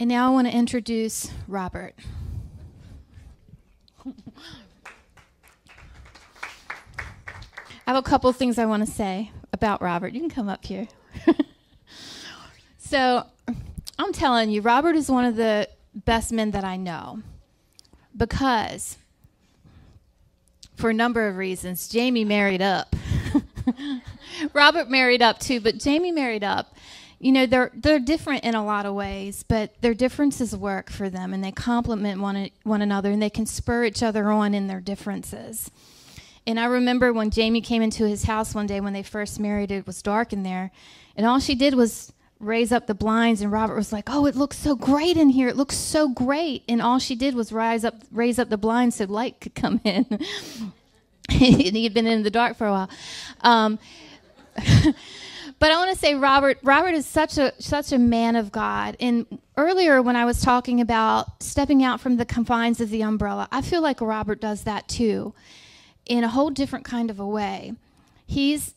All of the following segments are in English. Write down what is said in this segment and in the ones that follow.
And now I want to introduce Robert. I have a couple things I want to say about Robert. You can come up here. so, I'm telling you, Robert is one of the best men that I know because, for a number of reasons, Jamie married up. Robert married up too, but Jamie married up. You know, they're they're different in a lot of ways, but their differences work for them, and they complement one one another, and they can spur each other on in their differences. And I remember when Jamie came into his house one day when they first married, it was dark in there, and all she did was raise up the blinds and Robert was like, "Oh, it looks so great in here. It looks so great." And all she did was rise up raise up the blinds so light could come in. he had been in the dark for a while. Um, but I want to say Robert Robert is such a such a man of God. And earlier when I was talking about stepping out from the confines of the umbrella, I feel like Robert does that too in a whole different kind of a way. He's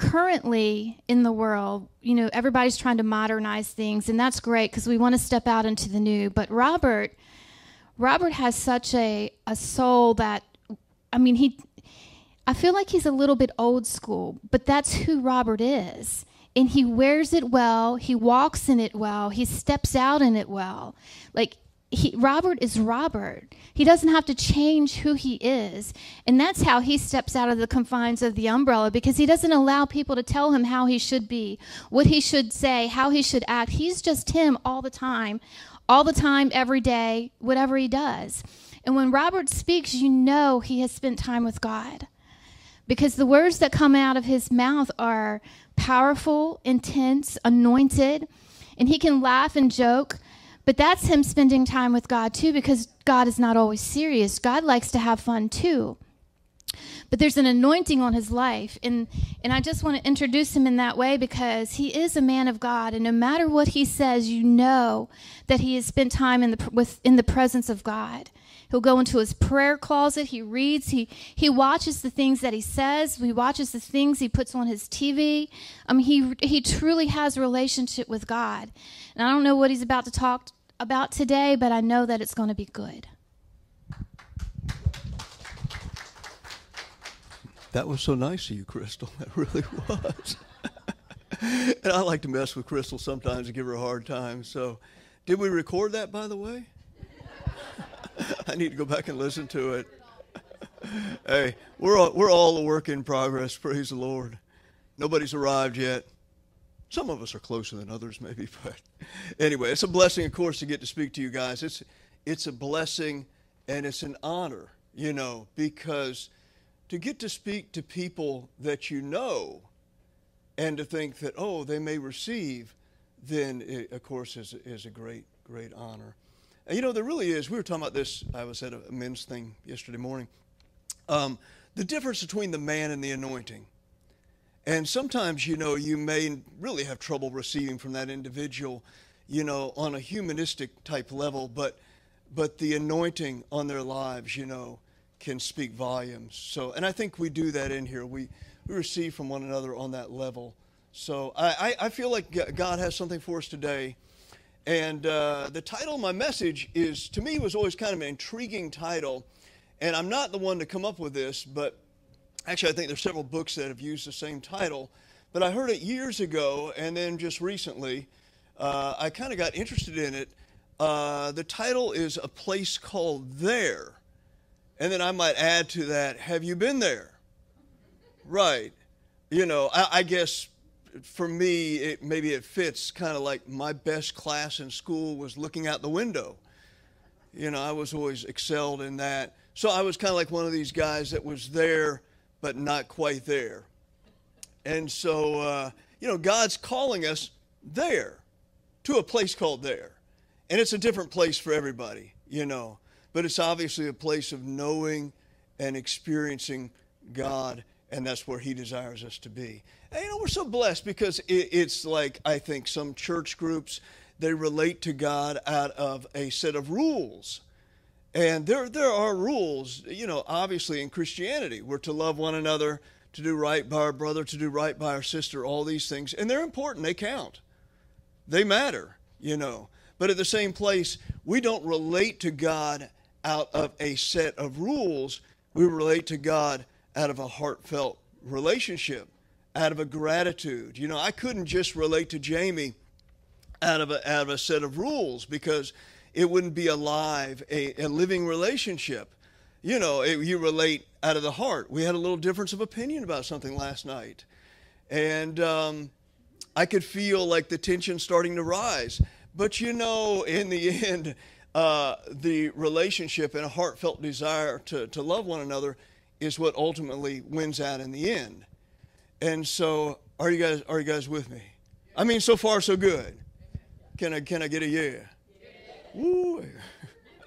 currently in the world, you know, everybody's trying to modernize things, and that's great because we want to step out into the new. But Robert, Robert has such a a soul that, I mean, he, I feel like he's a little bit old school, but that's who Robert is. And he wears it well. He walks in it well. He steps out in it well. Like he, Robert is Robert. He doesn't have to change who he is. And that's how he steps out of the confines of the umbrella because he doesn't allow people to tell him how he should be, what he should say, how he should act. He's just him all the time, all the time, every day, whatever he does. And when Robert speaks, you know he has spent time with God because the words that come out of his mouth are powerful, intense, anointed, and he can laugh and joke but that's him spending time with God too, because God is not always serious. God likes to have fun too. But there's an anointing on his life. And, and I just want to introduce him in that way because he is a man of God. And no matter what he says, you know that he has spent time in the, with, in the presence of God. He'll go into his prayer closet. He reads. He he watches the things that he says. He watches the things he puts on his TV. Mean, um, he he truly has a relationship with God. And I don't know what he's about to talk about today, but I know that it's going to be good. That was so nice of you, Crystal. That really was. and I like to mess with Crystal sometimes and give her a hard time. So, did we record that, by the way? I need to go back and listen to it. hey, we're all, we're all a work in progress. Praise the Lord. Nobody's arrived yet. Some of us are closer than others, maybe, but anyway, it's a blessing, of course, to get to speak to you guys. It's it's a blessing and it's an honor, you know, because to get to speak to people that you know and to think that oh they may receive, then it, of course is is a great great honor. You know, there really is. We were talking about this. I was at a men's thing yesterday morning. Um, the difference between the man and the anointing. And sometimes, you know, you may really have trouble receiving from that individual, you know, on a humanistic type level, but but the anointing on their lives, you know, can speak volumes. So, and I think we do that in here. We we receive from one another on that level. So I, I, I feel like God has something for us today. And uh, the title of my message is, to me, was always kind of an intriguing title. And I'm not the one to come up with this, but Actually, I think there's several books that have used the same title, but I heard it years ago, and then just recently, uh, I kind of got interested in it. Uh, the title is A Place Called There. And then I might add to that, Have you been there? Right. You know, I, I guess for me, it, maybe it fits kind of like my best class in school was looking out the window. You know, I was always excelled in that. So I was kind of like one of these guys that was there but not quite there. And so, uh, you know, God's calling us there to a place called there. And it's a different place for everybody, you know, but it's obviously a place of knowing and experiencing God, and that's where He desires us to be. And, you know, we're so blessed because it, it's like, I think, some church groups, they relate to God out of a set of rules and there, there are rules, you know, obviously in Christianity. We're to love one another, to do right by our brother, to do right by our sister, all these things. And they're important, they count. they matter, you know. But at the same place, we don't relate to God out of a set of rules. We relate to God out of a heartfelt relationship, out of a gratitude. You know, I couldn't just relate to Jamie out of a, out of a set of rules because it wouldn't be alive, a, a living relationship. You know, it, you relate out of the heart. We had a little difference of opinion about something last night. And um, I could feel like the tension starting to rise. But you know, in the end, uh, the relationship and a heartfelt desire to, to love one another is what ultimately wins out in the end. And so, are you guys are you guys with me? I mean, so far so good. Can I can I get a yeah? Woo.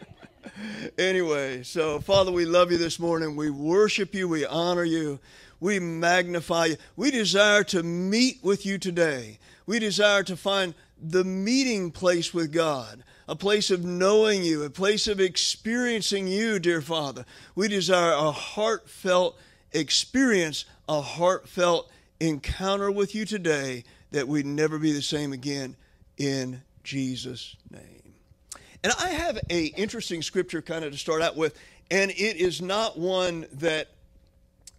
anyway, so Father, we love you this morning. We worship you. We honor you. We magnify you. We desire to meet with you today. We desire to find the meeting place with God, a place of knowing you, a place of experiencing you, dear Father. We desire a heartfelt experience, a heartfelt encounter with you today that we'd never be the same again in Jesus' name. And I have a interesting scripture kind of to start out with, and it is not one that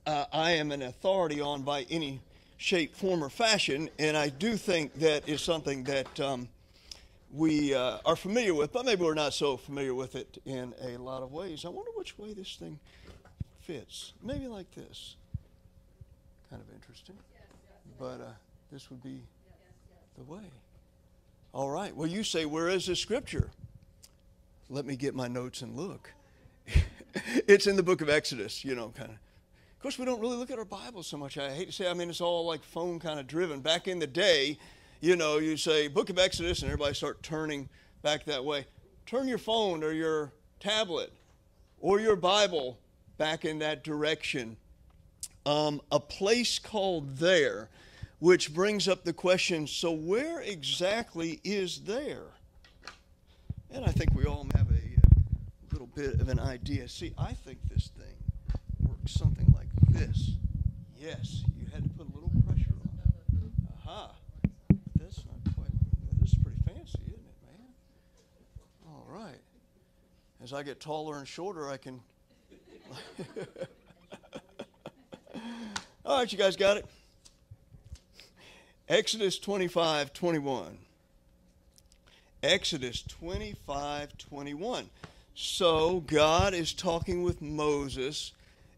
uh, I am an authority on by any shape, form, or fashion, and I do think that is something that um, we uh, are familiar with, but maybe we're not so familiar with it in a lot of ways. I wonder which way this thing fits. Maybe like this. Kind of interesting. But uh, this would be the way. All right. Well, you say, where is the scripture? let me get my notes and look. it's in the book of Exodus, you know, kind of. Of course, we don't really look at our Bible so much. I hate to say, I mean, it's all like phone kind of driven. Back in the day, you know, you say book of Exodus and everybody start turning back that way. Turn your phone or your tablet or your Bible back in that direction. Um, a place called there, which brings up the question so, where exactly is there? And I think we all have a, a little bit of an idea. See, I think this thing works something like this. Yes, you had to put a little pressure on it. Aha. That's not quite, this is pretty fancy, isn't it, man? All right. As I get taller and shorter, I can. All right, you guys got it? Exodus 25 21. Exodus 25 21. So God is talking with Moses,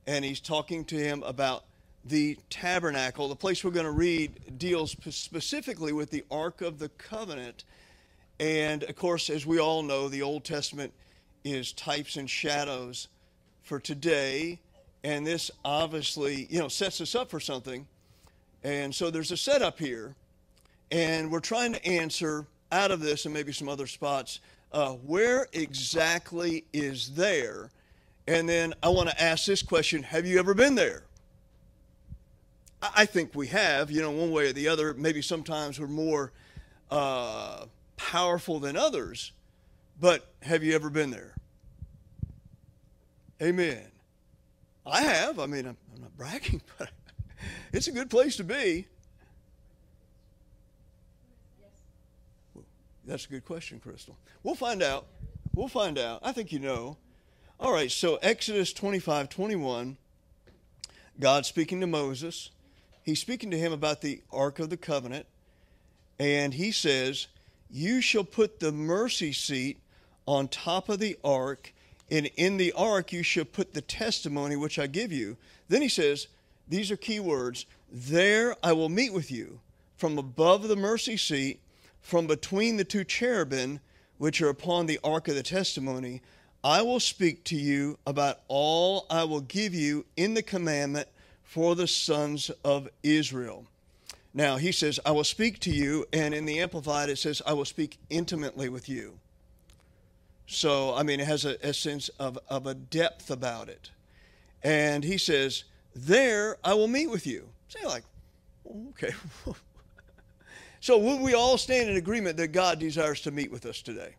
and he's talking to him about the tabernacle. The place we're going to read deals specifically with the Ark of the Covenant. And of course, as we all know, the Old Testament is types and shadows for today. And this obviously, you know, sets us up for something. And so there's a setup here. And we're trying to answer out of this and maybe some other spots, uh, where exactly is there? And then I want to ask this question Have you ever been there? I think we have, you know, one way or the other. Maybe sometimes we're more uh, powerful than others, but have you ever been there? Amen. I have. I mean, I'm, I'm not bragging, but it's a good place to be. That's a good question, Crystal. We'll find out. We'll find out. I think you know. All right, so Exodus 25 21, God speaking to Moses. He's speaking to him about the Ark of the Covenant. And he says, You shall put the mercy seat on top of the ark, and in the ark you shall put the testimony which I give you. Then he says, These are key words. There I will meet with you from above the mercy seat from between the two cherubim which are upon the ark of the testimony, I will speak to you about all I will give you in the commandment for the sons of Israel. Now, he says, I will speak to you, and in the Amplified it says, I will speak intimately with you. So, I mean, it has a, a sense of, of a depth about it. And he says, There I will meet with you. Say, like, okay, So, would we all stand in agreement that God desires to meet with us today?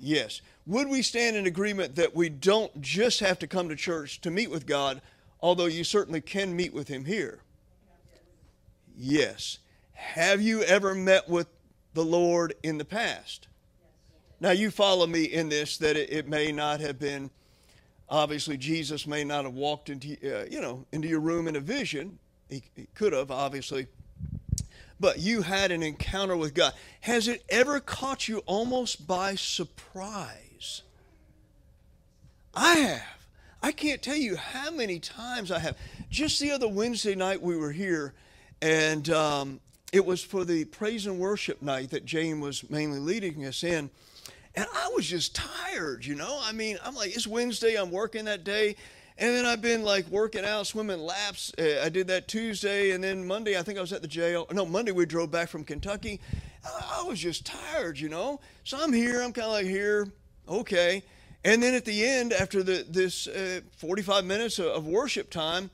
Yes. Would we stand in agreement that we don't just have to come to church to meet with God, although you certainly can meet with Him here? Yes. Have you ever met with the Lord in the past. Now, you follow me in this that it, it may not have been, obviously, Jesus may not have walked into, uh, you know, into your room in a vision. He, he could have, obviously. But you had an encounter with God. Has it ever caught you almost by surprise? I have. I can't tell you how many times I have. Just the other Wednesday night we were here, and um, it was for the praise and worship night that Jane was mainly leading us in. And I was just tired, you know. I mean, I'm like, it's Wednesday, I'm working that day. And then I've been like working out, swimming laps. Uh, I did that Tuesday, and then Monday, I think I was at the jail. No, Monday we drove back from Kentucky. I was just tired, you know. So I'm here, I'm kind of like here, okay. And then at the end, after the, this uh, 45 minutes of, of worship time,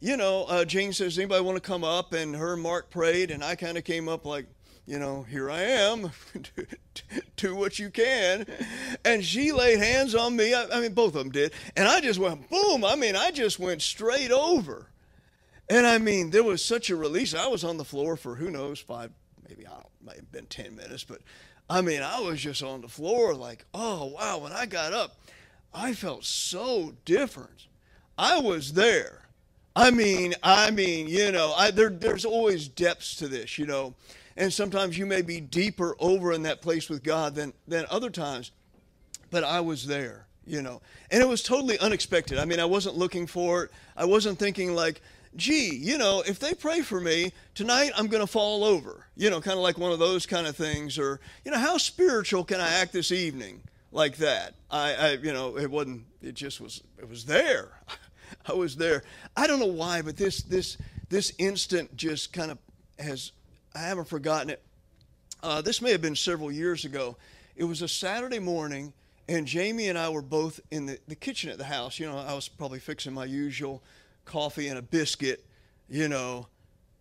you know, uh, Jane says, anybody want to come up? And her and Mark prayed, and I kind of came up like, you know, here I am, do what you can. And she laid hands on me. I, I, mean, both of them did. And I just went, boom. I mean, I just went straight over. And I mean, there was such a release. I was on the floor for who knows, five, maybe, I don't, might have been 10 minutes. But I mean, I was just on the floor like, oh, wow. When I got up, I felt so different. I was there. I mean, I mean, you know, I, there, there's always depths to this, you know, and sometimes you may be deeper over in that place with God than than other times, but I was there, you know, and it was totally unexpected. I mean, I wasn't looking for it. I wasn't thinking like, gee, you know, if they pray for me tonight, I'm going to fall over, you know, kind of like one of those kind of things, or you know, how spiritual can I act this evening? Like that, I, I, you know, it wasn't. It just was. It was there. I was there. I don't know why, but this this this instant just kind of has. I haven't forgotten it. Uh, this may have been several years ago. It was a Saturday morning, and Jamie and I were both in the, the kitchen at the house. You know, I was probably fixing my usual coffee and a biscuit. You know,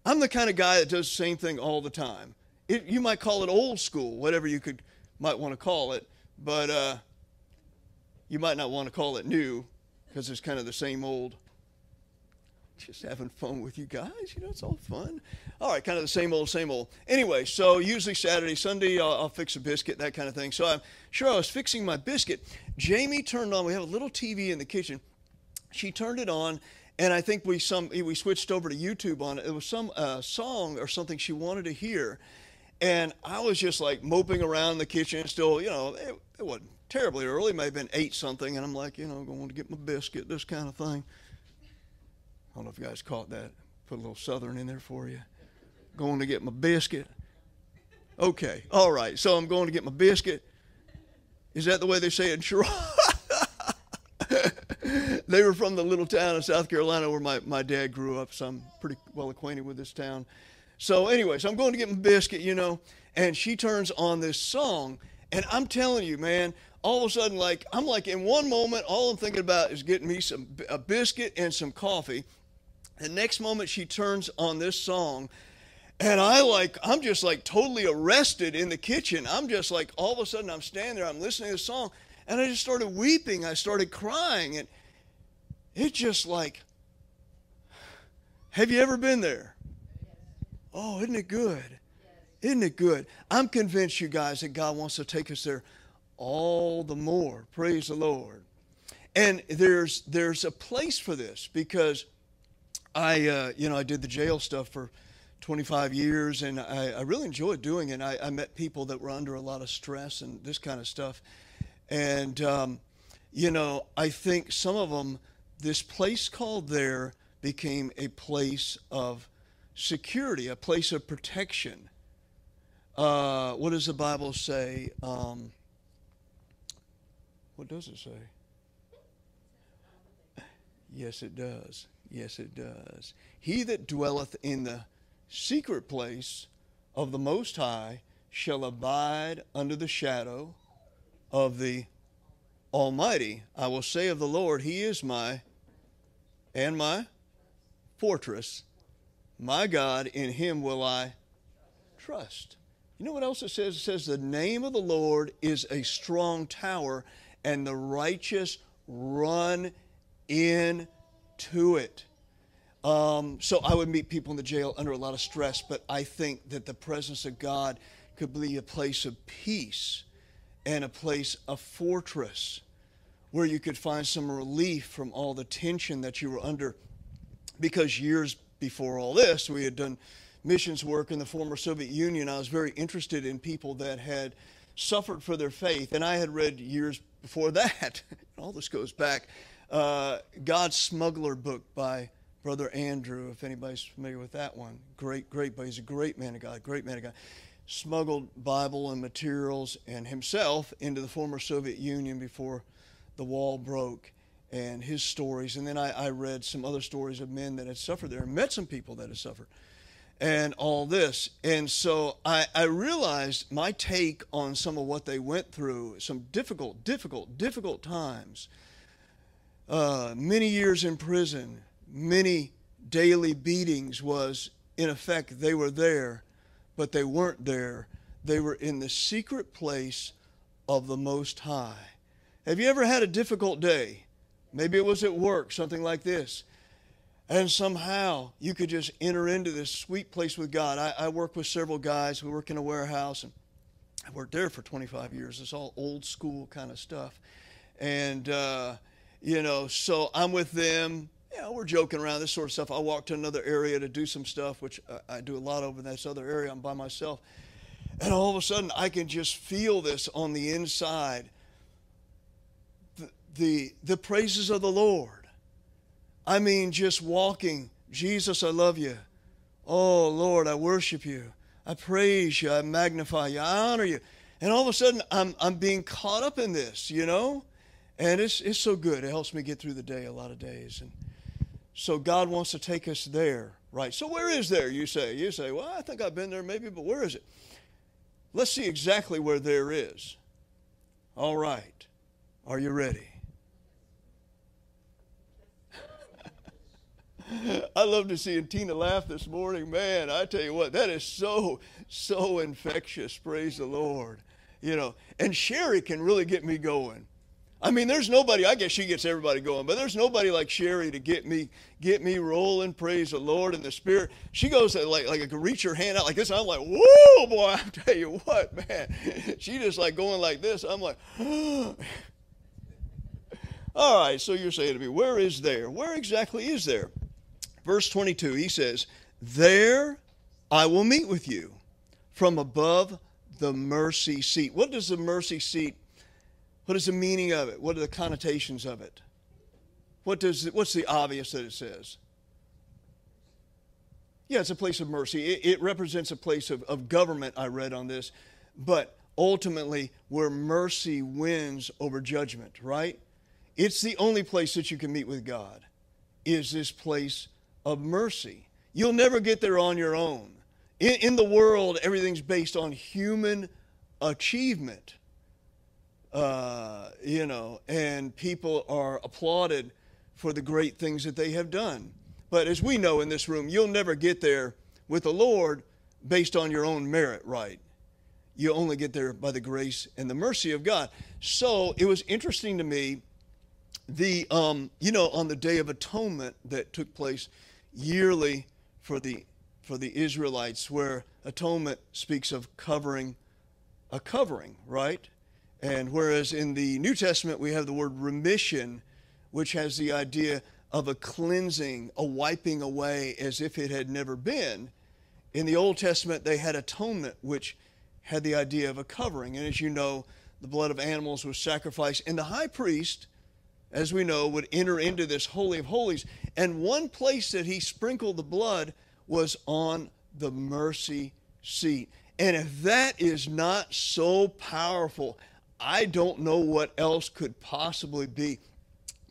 I'm the kind of guy that does the same thing all the time. It, you might call it old school, whatever you could might want to call it, but uh, you might not want to call it new because it's kind of the same old. Just having fun with you guys, you know, it's all fun. All right, kind of the same old, same old. Anyway, so usually Saturday, Sunday, I'll, I'll fix a biscuit, that kind of thing. So I'm sure I was fixing my biscuit. Jamie turned on. We have a little TV in the kitchen. She turned it on, and I think we some we switched over to YouTube on it. It was some uh, song or something she wanted to hear, and I was just like moping around the kitchen, still, you know, it, it wasn't terribly early, may have been eight something, and I'm like, you know, going to get my biscuit, this kind of thing. I don't know if you guys caught that. Put a little southern in there for you. Going to get my biscuit. Okay, all right. So I'm going to get my biscuit. Is that the way they say it in Sharon? they were from the little town in South Carolina where my, my dad grew up, so I'm pretty well acquainted with this town. So, anyway, so I'm going to get my biscuit, you know, and she turns on this song, and I'm telling you, man, all of a sudden, like I'm like in one moment, all I'm thinking about is getting me some a biscuit and some coffee. The next moment, she turns on this song, and I like I'm just like totally arrested in the kitchen. I'm just like all of a sudden I'm standing there, I'm listening to the song, and I just started weeping. I started crying, and it just like, have you ever been there? Oh, isn't it good? Isn't it good? I'm convinced, you guys, that God wants to take us there all the more. Praise the Lord. And there's there's a place for this because I uh, you know I did the jail stuff for 25 years and I, I really enjoyed doing it. I, I, met people that were under a lot of stress and this kind of stuff, and um, you know I think some of them this place called there became a place of security, a place of protection. Uh, what does the Bible say? Um, what does it say? Yes, it does. Yes, it does. He that dwelleth in the secret place of the Most High shall abide under the shadow of the Almighty. I will say of the Lord, He is my and my fortress. My God, in Him will I trust. You know what else it says? It says, The name of the Lord is a strong tower, and the righteous run into it. Um, so I would meet people in the jail under a lot of stress, but I think that the presence of God could be a place of peace and a place, a fortress, where you could find some relief from all the tension that you were under. Because years before all this, we had done missions work in the former Soviet Union. I was very interested in people that had suffered for their faith. And I had read years before that, all this goes back, uh, God's Smuggler book by Brother Andrew, if anybody's familiar with that one. Great, great, but he's a great man of God, great man of God. Smuggled Bible and materials and himself into the former Soviet Union before the wall broke and his stories. And then I, I read some other stories of men that had suffered there and met some people that had suffered and all this. And so I, I realized my take on some of what they went through, some difficult, difficult, difficult times. Uh, many years in prison, many daily beatings was, in effect, they were there, but they weren't there. They were in the secret place of the Most High. Have you ever had a difficult day? Maybe it was at work, something like this. And somehow you could just enter into this sweet place with God. I, I work with several guys who work in a warehouse, and I worked there for 25 years. It's all old school kind of stuff. And, uh, you know, so I'm with them. Know, we're joking around, this sort of stuff. I walk to another area to do some stuff, which I, I do a lot over in this other area. I'm by myself. And all of a sudden, I can just feel this on the inside the, the, the praises of the Lord. I mean, just walking, Jesus, I love you. Oh, Lord, I worship you. I praise you. I magnify you. I honor you. And all of a sudden, I'm, I'm being caught up in this, you know? And it's, it's so good. It helps me get through the day a lot of days. And so God wants to take us there, right? So where is there, you say? You say, well, I think I've been there maybe, but where is it? Let's see exactly where there is. All right. Are you ready? I love to see Tina laugh this morning. Man, I tell you what, that is so, so infectious. Praise the Lord. You know, and Sherry can really get me going. I mean, there's nobody. I guess she gets everybody going, but there's nobody like Sherry to get me get me rolling. Praise the Lord in the Spirit. She goes like like I can reach her hand out like this. I'm like, whoa, boy! I tell you what, man. She just like going like this. I'm like, all right. So you're saying to me, where is there? Where exactly is there? Verse 22. He says, "There I will meet with you from above the mercy seat." What does the mercy seat? What is the meaning of it? What are the connotations of it? What does what's the obvious that it says? Yeah, it's a place of mercy. It, it, represents a place of, of government, I read on this, but ultimately where mercy wins over judgment, right? It's the only place that you can meet with God, is this place of mercy. You'll never get there on your own. In, in the world, everything's based on human achievement uh, you know, and people are applauded for the great things that they have done. But as we know in this room, you'll never get there with the Lord based on your own merit, right? You only get there by the grace and the mercy of God. So it was interesting to me, the um, you know, on the Day of Atonement that took place yearly for the for the Israelites, where atonement speaks of covering a covering, right? And whereas in the New Testament we have the word remission, which has the idea of a cleansing, a wiping away as if it had never been, in the Old Testament they had atonement, which had the idea of a covering. And as you know, the blood of animals was sacrificed, and the high priest, as we know, would enter into this Holy of Holies. And one place that he sprinkled the blood was on the mercy seat. And if that is not so powerful, I don't know what else could possibly be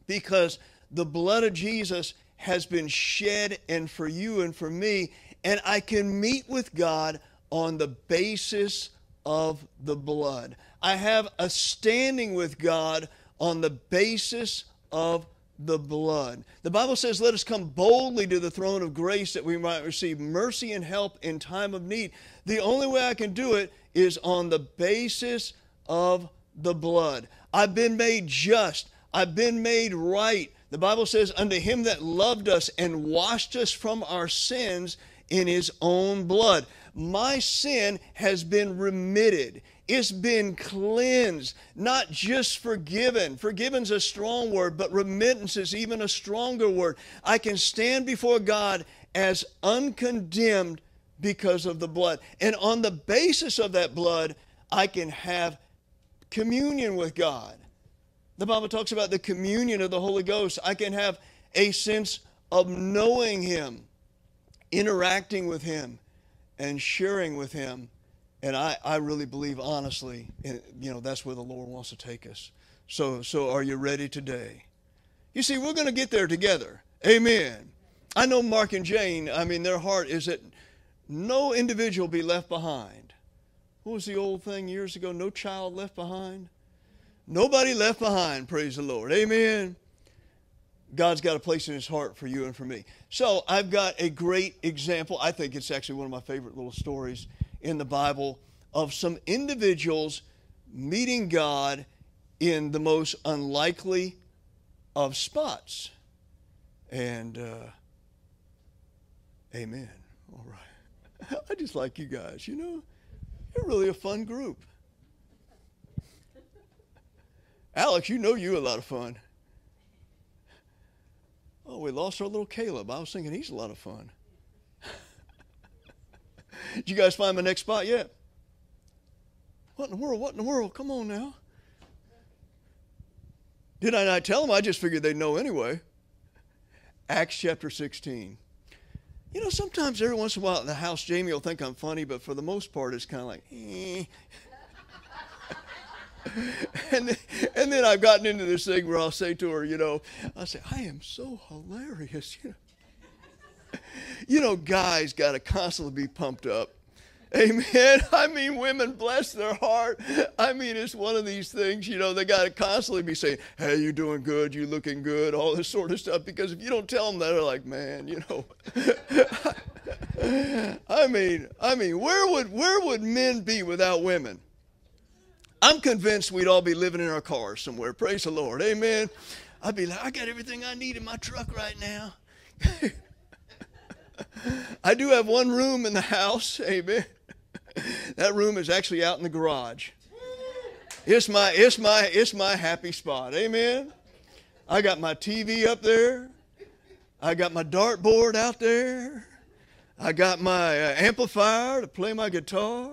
because the blood of Jesus has been shed and for you and for me, and I can meet with God on the basis of the blood. I have a standing with God on the basis of the blood. The Bible says, Let us come boldly to the throne of grace that we might receive mercy and help in time of need. The only way I can do it is on the basis of the blood. I've been made just. I've been made right. The Bible says, Unto him that loved us and washed us from our sins in his own blood. My sin has been remitted. It's been cleansed, not just forgiven. Forgiven's a strong word, but remittance is even a stronger word. I can stand before God as uncondemned because of the blood. And on the basis of that blood, I can have communion with God. The Bible talks about the communion of the Holy Ghost. I can have a sense of knowing Him, interacting with Him, and sharing with Him. And I, I really believe, honestly, you know, that's where the Lord wants to take us. So, so are you ready today? You see, we're going to get there together. Amen. I know Mark and Jane, I mean, their heart is that no individual be left behind. What was the old thing years ago? No child left behind. Nobody left behind, praise the Lord. Amen. God's got a place in his heart for you and for me. So I've got a great example. I think it's actually one of my favorite little stories in the Bible of some individuals meeting God in the most unlikely of spots. And uh, amen. All right. I just like you guys, you know. You're really a fun group. Alex, you know you're a lot of fun. Oh, we lost our little Caleb. I was thinking he's a lot of fun. Did you guys find my next spot yet? What in the world? What in the world? Come on now. Did I not tell them? I just figured they'd know anyway. Acts chapter 16. You know, sometimes every once in a while in the house, Jamie will think I'm funny, but for the most part, it's kind of like, eh. and, then, and then I've gotten into this thing where I'll say to her, you know, I'll say, I am so hilarious. You know, you know guys got to constantly be pumped up. Amen. I mean, women, bless their heart. I mean, it's one of these things, you know, they got to constantly be saying, hey, you doing good, you looking good, all this sort of stuff. Because if you don't tell them that, they're like, man, you know. I mean, I mean, where would where would men be without women? I'm convinced we'd all be living in our cars somewhere. Praise the Lord. Amen. I'd be like, I got everything I need in my truck right now. I do have one room in the house. Amen. that room is actually out in the garage. It's my, it's my, it's my happy spot. Amen. I got my TV up there. I got my dartboard out there. I got my uh, amplifier to play my guitar.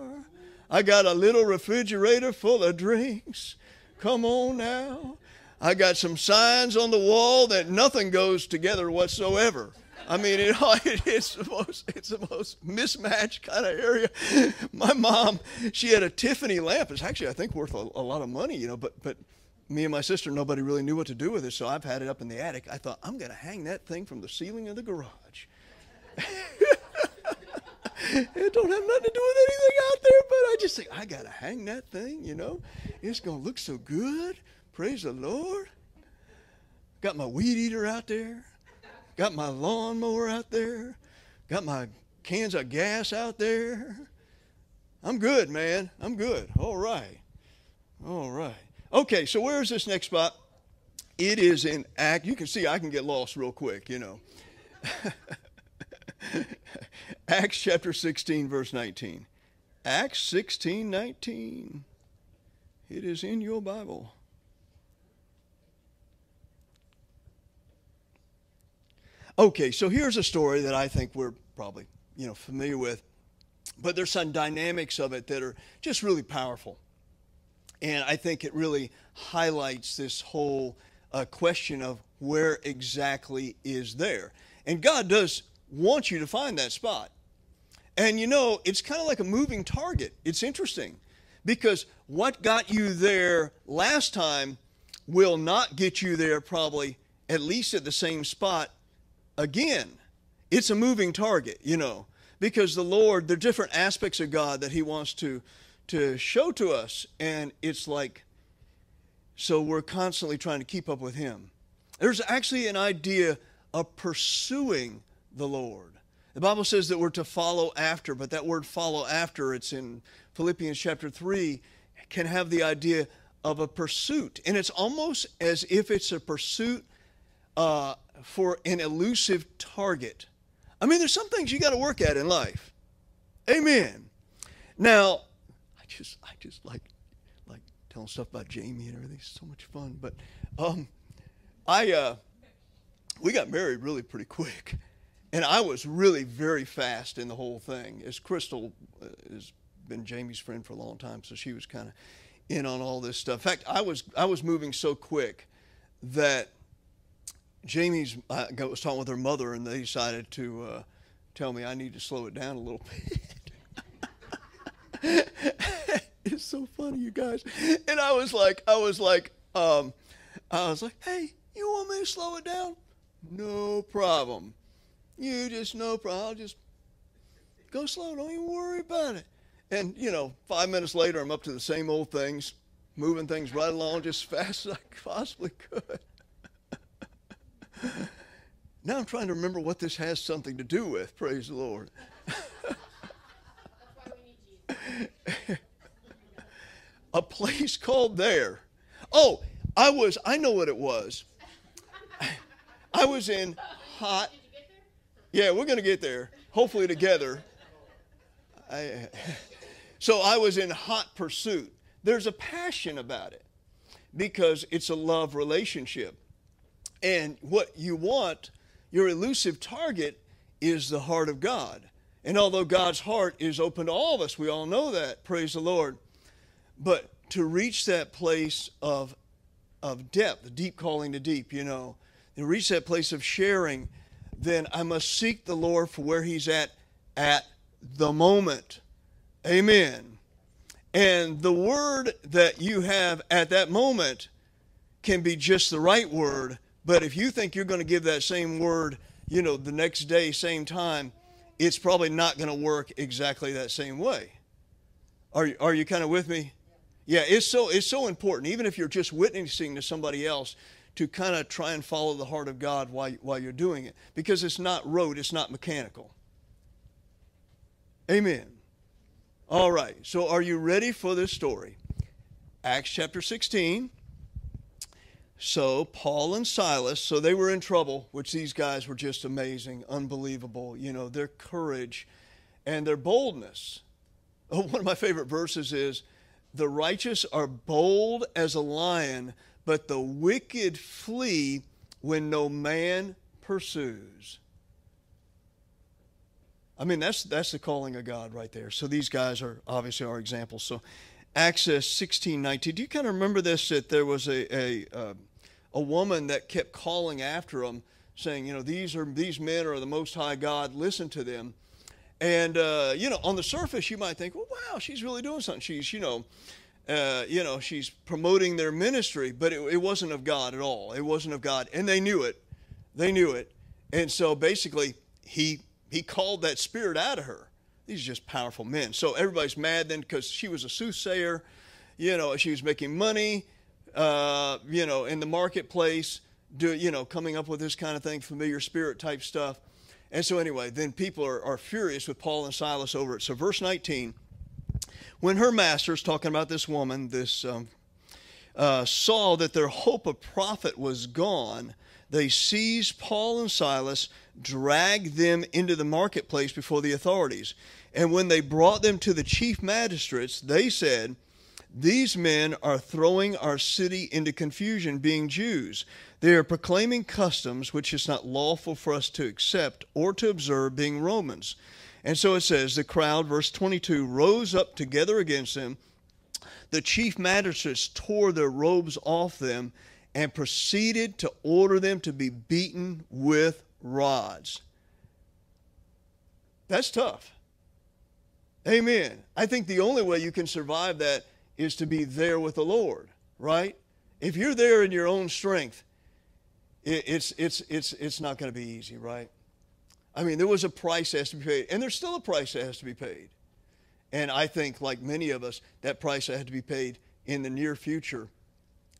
I got a little refrigerator full of drinks. Come on now. I got some signs on the wall that nothing goes together whatsoever. I mean, it, it's the most it's the most mismatched kind of area. My mom, she had a Tiffany lamp. It's actually I think worth a, a lot of money, you know. But but me and my sister, nobody really knew what to do with it, so I've had it up in the attic. I thought I'm going to hang that thing from the ceiling of the garage. it don't have nothing to do with anything out there, but I just think I got to hang that thing, you know. It's to look so good. Praise the Lord. Got my weed eater out there. Got my lawnmower out there. Got my cans of gas out there. I'm good, man. I'm good. All right. All right. Okay, so where is this next spot? It is in Act. You can see I can get lost real quick, you know. Acts chapter 16, verse 19. Acts 16, 19. It is in your Bible. Okay, so here's a story that I think we're probably, you know, familiar with, but there's some dynamics of it that are just really powerful. And I think it really highlights this whole uh, question of where exactly is there. And God does want you to find that spot. And you know, it's kind of like a moving target. It's interesting because what got you there last time will not get you there probably at least at the same spot again, it's a moving target, you know, because the Lord, there are different aspects of God that He wants to, to show to us. And it's like, so we're constantly trying to keep up with Him. There's actually an idea of pursuing the Lord. The Bible says that we're to follow after, but that word follow after, it's in Philippians chapter 3, can have the idea of a pursuit. And it's almost as if it's a pursuit uh, for an elusive target. I mean, there's some things you got to work at in life. Amen. Now, I just, I just like, like telling stuff about Jamie and everything. It's so much fun. But, um, I, uh, we got married really pretty quick, and I was really very fast in the whole thing. As Crystal uh, has been Jamie's friend for a long time, so she was kind of in on all this stuff. In fact, I was, I was moving so quick that Jamie's I was talking with her mother, and they decided to uh, tell me I need to slow it down a little bit. it's so funny, you guys. And I was like, I was like, um, I was like, hey, you want me to slow it down? No problem. You just no problem. I'll just go slow. Don't even worry about it. And you know, five minutes later, I'm up to the same old things, moving things right along just as fast as I possibly could. Now I'm trying to remember what this has something to do with. Praise the Lord. a place called there. Oh, I was, I know what it was. I was in hot. Yeah, we're going to get there, hopefully together. I, so I was in hot pursuit. There's a passion about it because it's a love relationship. And what you want, your elusive target, is the heart of God. And although God's heart is open to all of us, we all know that, praise the Lord. But to reach that place of, of depth, deep calling to deep, you know, to reach that place of sharing, then I must seek the Lord for where He's at at the moment. Amen. And the word that you have at that moment can be just the right word, but if you think you're going to give that same word, you know, the next day, same time, it's probably not going to work exactly that same way. Are you, are you kind of with me? Yeah, it's so it's so important. Even if you're just witnessing to somebody else, to kind of try and follow the heart of God while while you're doing it, because it's not rote, it's not mechanical. Amen. All right. So, are you ready for this story? Acts chapter 16. So, Paul and Silas, so they were in trouble, which these guys were just amazing, unbelievable. You know, their courage and their boldness. One of my favorite verses is The righteous are bold as a lion, but the wicked flee when no man pursues. I mean, that's, that's the calling of God right there. So these guys are obviously our examples. So, Acts 16 19. Do you kind of remember this? That there was a, a, uh, a woman that kept calling after him, saying, you know, these are these men are the Most High God. Listen to them. And uh, you know, on the surface, you might think, well, wow, she's really doing something. She's, you know, uh, you know, she's promoting their ministry, but it, it wasn't of God at all. It wasn't of God, and they knew it. They knew it. And so basically, he he called that spirit out of her. These are just powerful men. So everybody's mad then because she was a soothsayer. You know, she was making money uh, you know, in the marketplace, do, you know, coming up with this kind of thing, familiar spirit type stuff. And so, anyway, then people are, are furious with Paul and Silas over it. So, verse 19, when her masters, talking about this woman, this um, uh, saw that their hope of profit was gone, they seized Paul and Silas, dragged them into the marketplace before the authorities. And when they brought them to the chief magistrates, they said, these men are throwing our city into confusion, being Jews. They are proclaiming customs which it's not lawful for us to accept or to observe, being Romans. And so it says, the crowd, verse 22, rose up together against them. The chief magistrates tore their robes off them and proceeded to order them to be beaten with rods. That's tough. Amen. I think the only way you can survive that is to be there with the Lord, right? If you're there in your own strength, it, it's, it's, it's, it's not going to be easy, right? I mean, there was a price that has to be paid, and there's still a price that has to be paid. And I think, like many of us, that price that had to be paid in the near future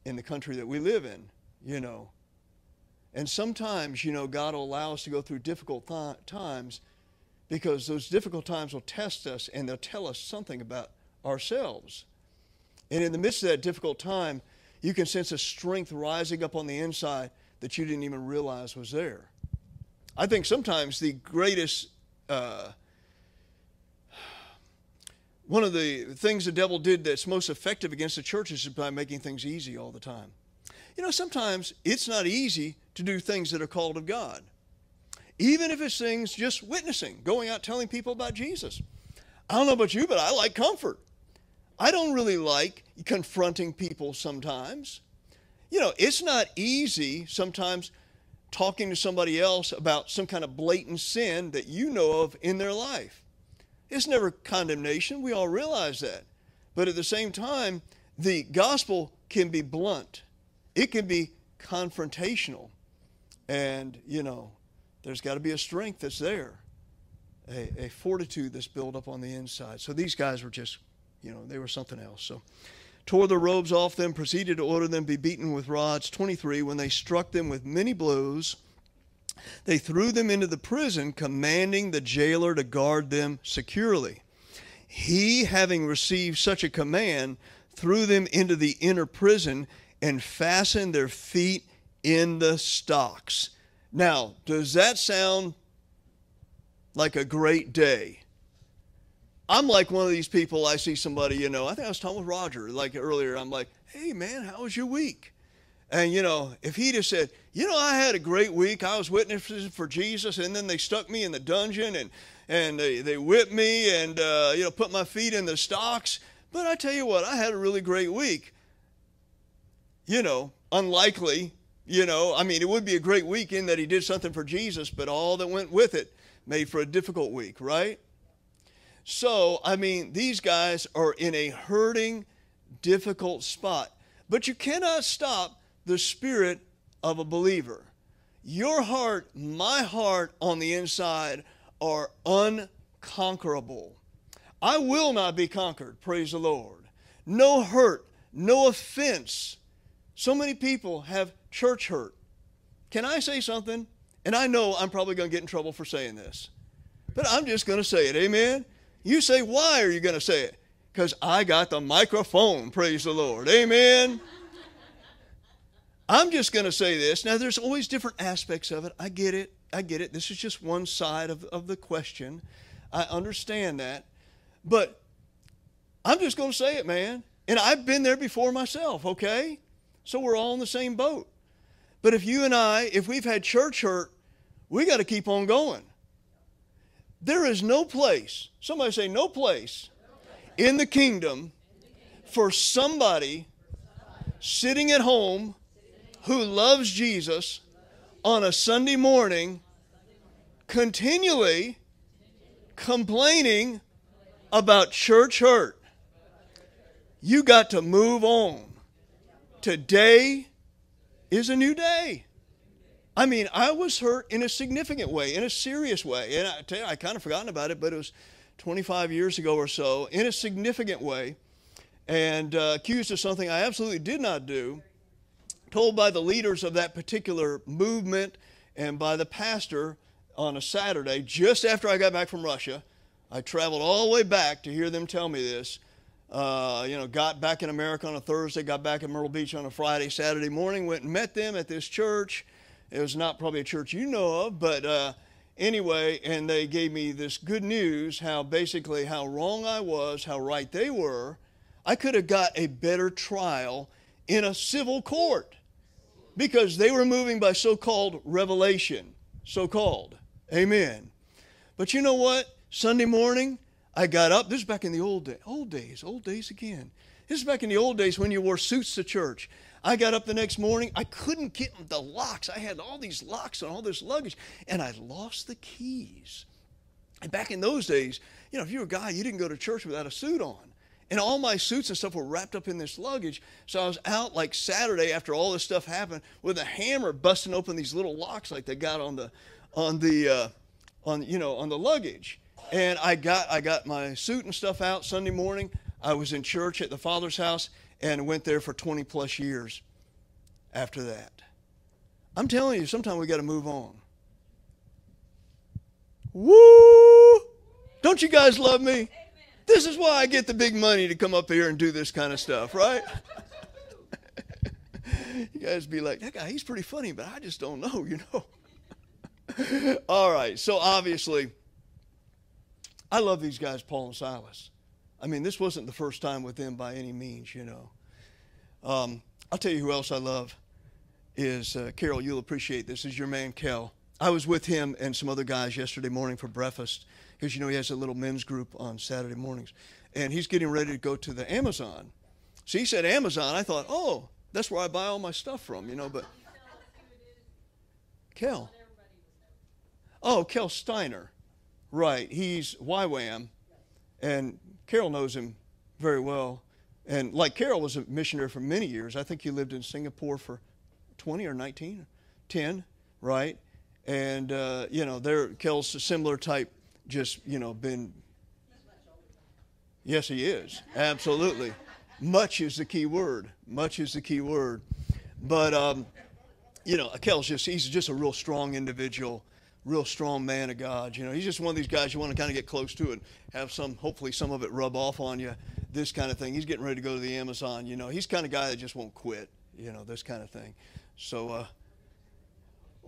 in the country that we live in, you know. And sometimes, you know, God will allow us to go through difficult th- times because those difficult times will test us and they'll tell us something about ourselves. And in the midst of that difficult time, you can sense a strength rising up on the inside that you didn't even realize was there. I think sometimes the greatest, uh, one of the things the devil did that's most effective against the church is by making things easy all the time. You know, sometimes it's not easy to do things that are called of God. Even if it's things just witnessing, going out telling people about Jesus. I don't know about you, but I like comfort. I don't really like confronting people sometimes. You know, it's not easy sometimes talking to somebody else about some kind of blatant sin that you know of in their life. It's never condemnation. We all realize that. But at the same time, the gospel can be blunt, it can be confrontational. And, you know, there's got to be a strength that's there, a, a fortitude that's built up on the inside. So these guys were just, you know, they were something else. So tore their robes off them, proceeded to order them be beaten with rods. 23, when they struck them with many blows, they threw them into the prison, commanding the jailer to guard them securely. He, having received such a command, threw them into the inner prison and fastened their feet in the stocks. Now, does that sound like a great day? I'm like one of these people. I see somebody, you know, I think I was talking with Roger like earlier. I'm like, hey, man, how was your week? And, you know, if he just said, you know, I had a great week, I was witnessing for Jesus, and then they stuck me in the dungeon and, and they, they whipped me and, uh, you know, put my feet in the stocks. But I tell you what, I had a really great week. You know, unlikely, you know, I mean, it would be a great week in that he did something for Jesus, but all that went with it made for a difficult week, right? So, I mean, these guys are in a hurting, difficult spot. But you cannot stop the spirit of a believer. Your heart, my heart on the inside are unconquerable. I will not be conquered, praise the Lord. No hurt, no offense. So many people have church hurt. Can I say something? And I know I'm probably going to get in trouble for saying this, but I'm just going to say it. Amen. You say, why are you going to say it? Because I got the microphone, praise the Lord. Amen. I'm just going to say this. Now, there's always different aspects of it. I get it. I get it. This is just one side of, of the question. I understand that. But I'm just going to say it, man. And I've been there before myself, okay? So we're all in the same boat. But if you and I, if we've had church hurt, we got to keep on going. There is no place, somebody say, no place in the kingdom for somebody sitting at home who loves Jesus on a Sunday morning continually complaining about church hurt. You got to move on. Today is a new day. I mean, I was hurt in a significant way, in a serious way. And I tell you, I kind of forgotten about it, but it was 25 years ago or so, in a significant way, and uh, accused of something I absolutely did not do, told by the leaders of that particular movement and by the pastor on a Saturday, just after I got back from Russia. I traveled all the way back to hear them tell me this. Uh, you know, got back in America on a Thursday, got back in Myrtle Beach on a Friday, Saturday morning, went and met them at this church it was not probably a church you know of, but uh, anyway, and they gave me this good news how basically how wrong I was, how right they were. I could have got a better trial in a civil court because they were moving by so called revelation. So called. Amen. But you know what? Sunday morning, I got up. This is back in the old days. Old days, old days again. This is back in the old days when you wore suits to church. I got up the next morning. I couldn't get the locks. I had all these locks and all this luggage, and I lost the keys. And back in those days, you know, if you were a guy, you didn't go to church without a suit on. And all my suits and stuff were wrapped up in this luggage. So I was out like Saturday after all this stuff happened with a hammer busting open these little locks like they got on the, on the, uh, on you know, on the luggage. And I got I got my suit and stuff out Sunday morning. I was in church at the Father's house, and went there for 20 plus years after that. I'm telling you, sometimes we got to move on. Woo! Don't you guys love me? This is why I get the big money to come up here and do this kind of stuff, right? you guys be like, that guy, he's pretty funny, but I just don't know, you know. All right. So obviously, I love these guys, Paul and Silas. I mean, this wasn't the first time with them by any means, you know. Um, I'll tell you who else I love is uh, Carol. You'll appreciate this. Is your man Kel. I was with him and some other guys yesterday morning for breakfast because you know he has a little men's group on Saturday mornings, and he's getting ready to go to the Amazon. So he said Amazon. I thought, oh, that's where I buy all my stuff from, you know. But Kel. Oh, Kel Steiner. Right. He's YWAM, and Carol knows him very well. And like Carol was a missionary for many years. I think he lived in Singapore for 20 or 19, 10, right? And, uh, you know, there, Kel's a similar type, just, you know, been. Yes, he is. Absolutely. Much is the key word. Much is the key word. But, um, you know, Kel's just, he's just a real strong individual real strong man of God. You know, he's just one of these guys you want to kind of get close to and have some, hopefully, some of it rub off on you. This kind of thing. He's getting ready to go to the Amazon. You know, he's kind of guy that just won't quit. You know, this kind of thing. So, uh,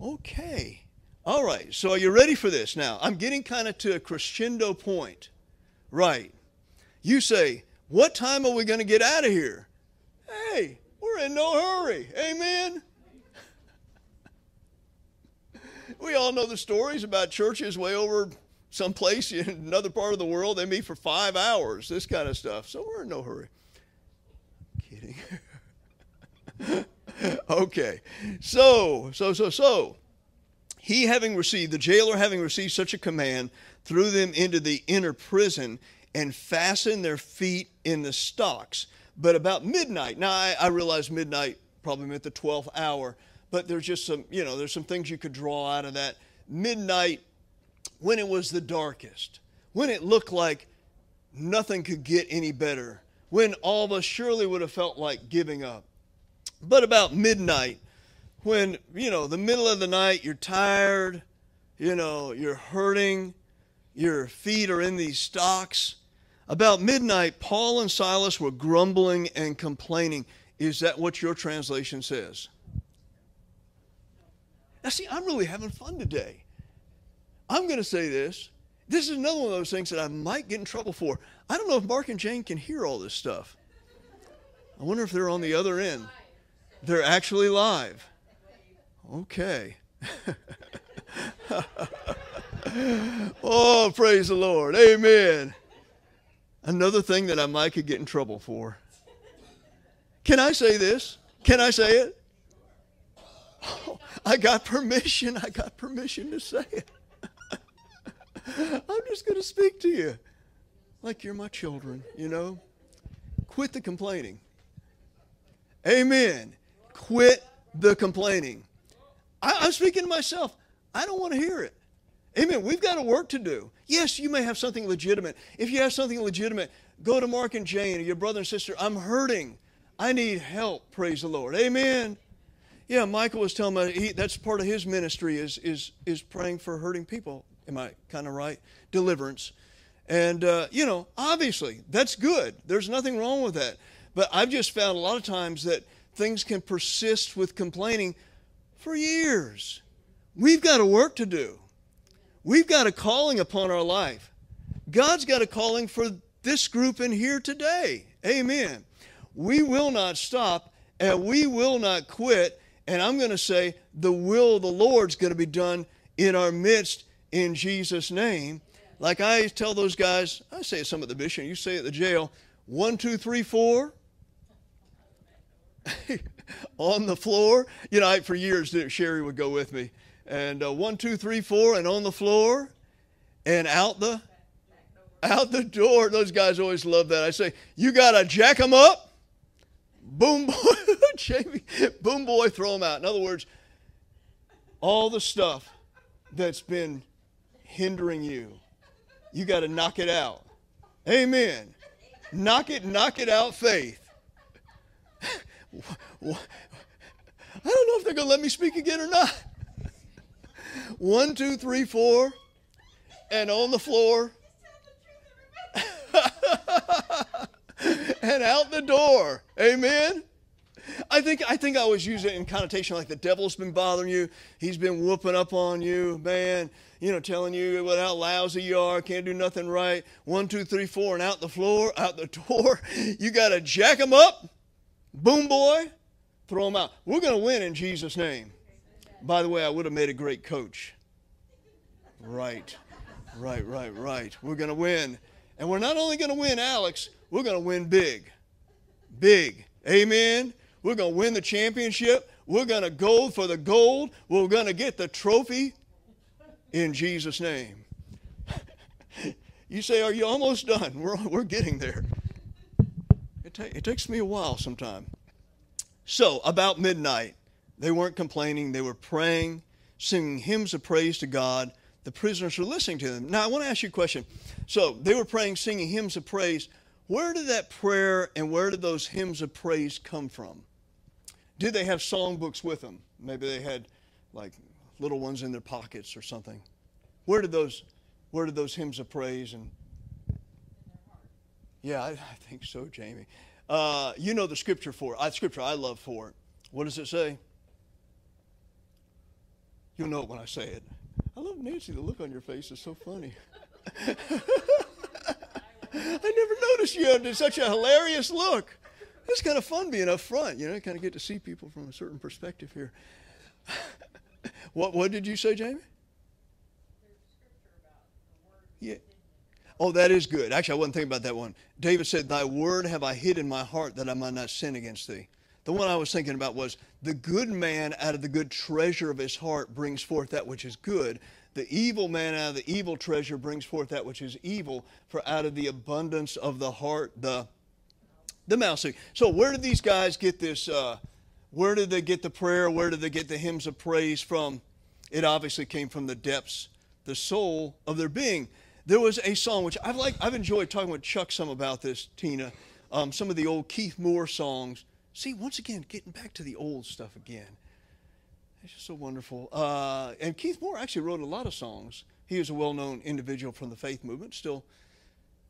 okay, all right. So, are you ready for this? Now, I'm getting kind of to a crescendo point, right? You say, "What time are we going to get out of here?" Hey, we're in no hurry. Amen. We all know the stories about churches way over someplace in another part of the world. They meet for five hours, this kind of stuff. So we're in no hurry. Kidding. okay. So, so, so, so. He having received, the jailer having received such a command, threw them into the inner prison and fastened their feet in the stocks. But about midnight, now I, I realize midnight probably meant the 12th hour but there's just some, you know, there's some things you could draw out of that. Midnight, when it was the darkest, when it looked like nothing could get any better, when all of us surely would have felt like giving up. But about midnight, when, you know, the middle of the night, you're tired, you know, you're hurting, your feet are in these stocks. About midnight, Paul and Silas were grumbling and complaining. Is that what your translation says? Now, see, I'm really having fun today. I'm going to say this. This is another one of those things that I might get in trouble for. I don't know if Mark and Jane can hear all this stuff. I wonder if they're on the other end. They're actually live. Okay. oh, praise the Lord. Amen. Another thing that I might could get in trouble for. Can I say this? Can I say it? Oh, I got permission. I got permission to say it. I'm just going to speak to you like you're my children, you know? Quit the complaining. Amen. Quit the complaining. I, am speaking to myself. I don't want to hear it. Amen. We've got a work to do. Yes, you may have something legitimate. If you have something legitimate, go to Mark and Jane or your brother and sister. I'm hurting. I need help. Praise the Lord. Amen. Yeah, Michael was telling me he, that's part of his ministry is is is praying for hurting people. Am I kind of right? Deliverance, and uh, you know, obviously that's good. There's nothing wrong with that. But I've just found a lot of times that things can persist with complaining for years. We've got a work to do. We've got a calling upon our life. God's got a calling for this group in here today. Amen. We will not stop and we will not quit and I'm going to say, the will of the Lord's going to be done in our midst in Jesus' name. Like I tell those guys, I say it some at the mission, you say at the jail, one, two, three, four. on the floor. You know, I, for years, Sherry would go with me. And uh, one, two, three, four, and on the floor, and out the out the door. Those guys always love that. I say, you got to jack them up boom boy, Jamie, boom boy, throw them out. In other words, all the stuff that's been hindering you, you got to knock it out. Amen. Knock it, knock it out, faith. I don't know if they're going to let me speak again or not. One, two, three, four, and on the floor. And out the door. Amen. I think I think I always use it in connotation like the devil's been bothering you. He's been whooping up on you, man. You know, telling you what how lousy you are, can't do nothing right. One, two, three, four, and out the floor, out the door. You got to jack him up. Boom, boy. Throw him out. We're to win in Jesus' name. By the way, I would have made a great coach. Right, right, right, right. We're to win. And we're not only to win, Alex, we're going to win big. Big. Amen. We're going to win the championship. We're going to go for the gold. We're going to get the trophy in Jesus' name. you say, Are you almost done? We're, we're getting there. It, ta- it takes me a while sometimes. So, about midnight, they weren't complaining, they were praying, singing hymns of praise to God. The prisoners were listening to them. Now, I want to ask you a question. So, they were praying, singing hymns of praise. Where did that prayer and where did those hymns of praise come from? Did they have songbooks with them? Maybe they had like little ones in their pockets or something. Where did those where did those hymns of praise and Yeah, I, I think so, Jamie. Uh, you know the scripture for it. I, scripture I love for it. What does it say? You'll know it when I say it. I love Nancy. The look on your face is so funny. I never noticed you had such a hilarious look. It's kind of fun being up front, you know, kind of get to see people from a certain perspective here. what what did you say, Jamie? Yeah. Oh, that is good. Actually, I wasn't thinking about that one. David said, Thy word have I hid in my heart that I might not sin against thee. The one I was thinking about was, The good man out of the good treasure of his heart brings forth that which is good. The evil man out of the evil treasure brings forth that which is evil, for out of the abundance of the heart, the, the mouth speaks. So, where did these guys get this? Uh, where did they get the prayer? Where did they get the hymns of praise from? It obviously came from the depths, the soul of their being there was a song which I've like I've enjoyed talking with Chuck some about this, Tina. Um, some of the old Keith Moore songs. See, once again, getting back to the old stuff again. It's just so wonderful. Uh, and Keith Moore actually wrote a lot of songs. He is a well-known individual from the faith movement, still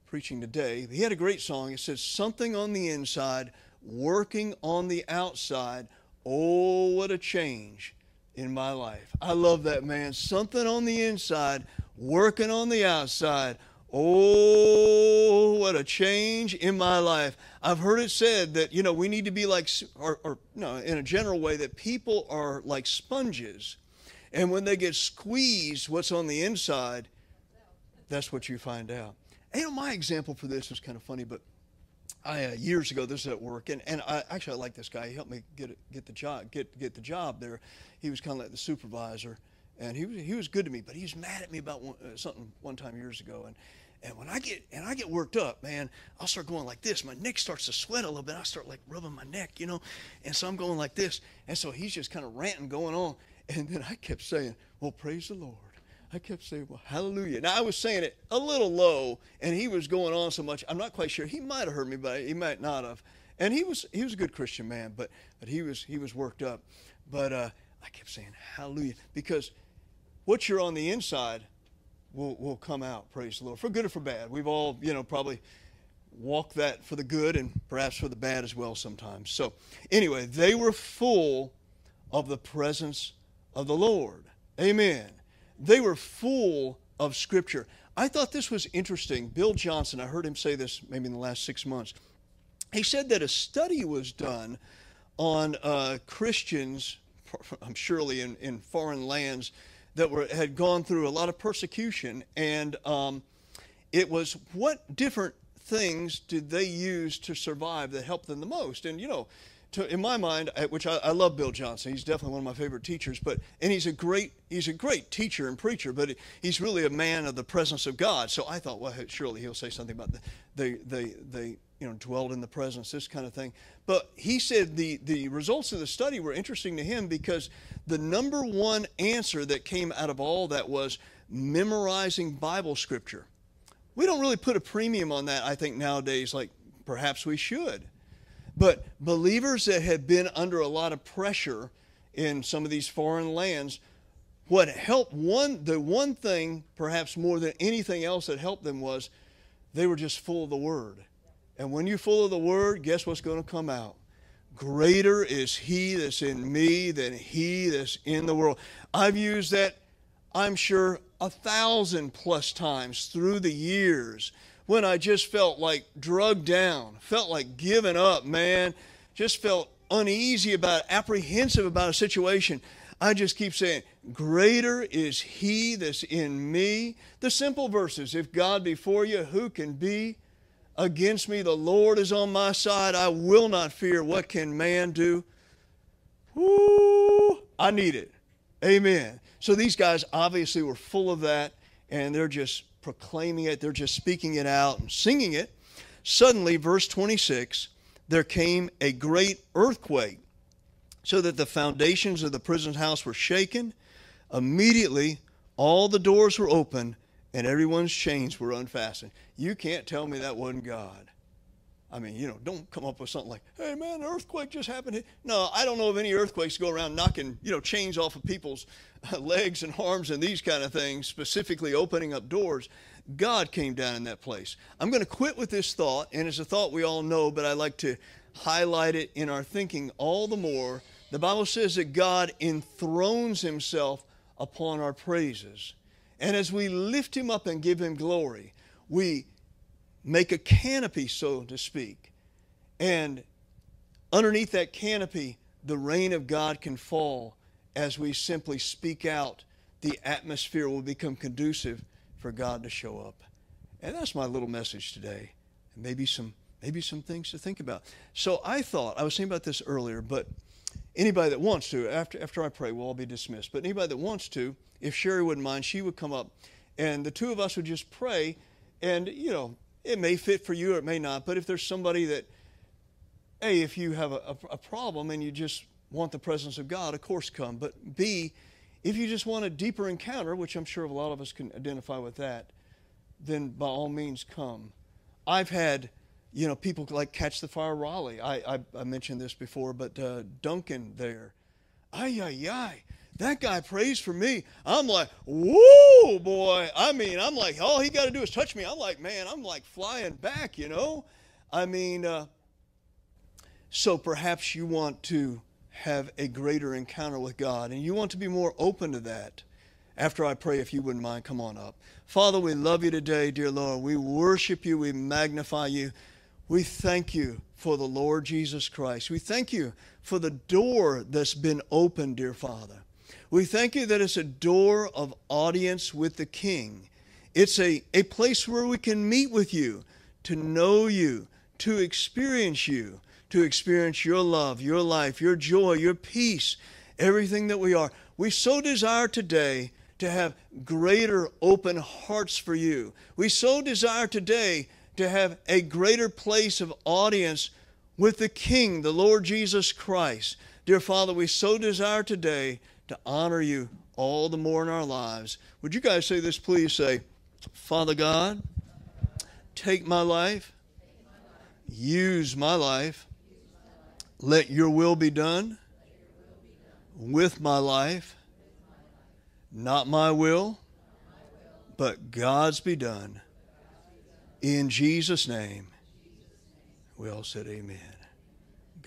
preaching today. He had a great song. It says, "Something on the inside, working on the outside. Oh, what a change in my life." I love that man. Something on the inside working on the outside. Oh, what a change in my life. I've heard it said that, you know, we need to be like, or, or no, in a general way, that people are like sponges. And when they get squeezed, what's on the inside, that's what you find out. And, you know, my example for this is kind of funny, but I, uh, years ago, this is at work, and, and I, actually I like this guy. He helped me get get the job, get get the job there. He was kind of like the supervisor, and he was, he was good to me, but he was mad at me about one, uh, something one time years ago. And, and when I get and I get worked up, man, I'll start going like this. My neck starts to sweat a little bit. I start like rubbing my neck, you know, and so I'm going like this. And so he's just kind of ranting, going on. And then I kept saying, "Well, praise the Lord." I kept saying, "Well, hallelujah." Now I was saying it a little low, and he was going on so much. I'm not quite sure. He might have heard me, but he might not have. And he was he was a good Christian man, but but he was he was worked up. But uh, I kept saying, "Hallelujah," because what you're on the inside will, will come out, praise the Lord, for good or for bad. We've all, you know, probably walked that for the good and perhaps for the bad as well sometimes. So, anyway, they were full of the presence of the Lord. Amen. They were full of Scripture. I thought this was interesting. Bill Johnson, I heard him say this maybe in the last six months. He said that a study was done on uh, Christians, I'm surely in, in foreign lands, that were, had gone through a lot of persecution, and um, it was what different things did they use to survive that helped them the most? And you know, to, in my mind, which I, I, love Bill Johnson, he's definitely one of my favorite teachers. But and he's a great he's a great teacher and preacher, but he's really a man of the presence of God. So I thought, well, surely he'll say something about the the the, the you know dwelled in the presence, this kind of thing. But he said the the results of the study were interesting to him because the number one answer that came out of all that was memorizing Bible scripture. We don't really put a premium on that, I think, nowadays, like perhaps we should. But believers that had been under a lot of pressure in some of these foreign lands, what helped one, the one thing, perhaps more than anything else that helped them was they were just full of the Word. And when you're full of the Word, guess what's going to come out? Greater is he that's in me than he that's in the world. I've used that, I'm sure, a thousand plus times through the years when I just felt like drugged down, felt like giving up, man, just felt uneasy about it, apprehensive about a situation. I just keep saying, Greater is he that's in me. The simple verses if God be for you, who can be against me? The Lord is on my side. I will not fear. What can man do? Woo! I need it. Amen. So these guys obviously were full of that, and they're just proclaiming it, they're just speaking it out and singing it. Suddenly, verse 26, there came a great earthquake, so that the foundations of the prison house were shaken. Immediately, all the doors were open and everyone's chains were unfastened. You can't tell me that wasn't God. I mean, you know, don't come up with something like, hey, man, an earthquake just happened. No, I don't know of any earthquakes go around knocking, you know, chains off of people's uh, legs and arms and these kind of things, specifically opening up doors. God came down in that place. I'm going to quit with this thought, and it's a thought we all know, but I like to highlight it in our thinking all the more. The Bible says that God enthrones himself upon our praises. And as we lift him up and give him glory, we make a canopy, so to speak. And underneath that canopy, the rain of God can fall as we simply speak out. The atmosphere will become conducive for God to show up. And that's my little message today. And maybe some maybe some things to think about. So I thought I was thinking about this earlier, but anybody that wants to, after after I pray, we'll all be dismissed. But anybody that wants to, if Sherry wouldn't mind, she would come up and the two of us would just pray. And, you know, it may fit for you or it may not, but if there's somebody that, A, if you have a, a, a problem and you just want the presence of God, of course come. But B, if you just want a deeper encounter, which I'm sure a lot of us can identify with that, then by all means come. I've had, you know, people like Catch the Fire Raleigh. I, I, I mentioned this before, but uh, Duncan there. Ay, ay, ay that guy prays for me. I'm like, whoa, boy. I mean, I'm like, all he got to do is touch me. I'm like, man, I'm like flying back, you know? I mean, uh, so perhaps you want to have a greater encounter with God and you want to be more open to that. After I pray, if you wouldn't mind, come on up. Father, we love you today, dear Lord. We worship you, we magnify you. We thank you for the Lord Jesus Christ. We thank you for the door that's been opened, dear Father. We thank you that it's a door of audience with the King. It's a, a place where we can meet with you, to know you, to experience you, to experience your love, your life, your joy, your peace, everything that we are. We so desire today to have greater open hearts for you. We so desire today to have a greater place of audience with the King, the Lord Jesus Christ. Dear Father, we so desire today to honor you all the more in our lives. Would you guys say this, please? Say, Father God, take my life, use my life, let your will be done with my life, not my will, but God's be done. In Jesus' name, we all said amen.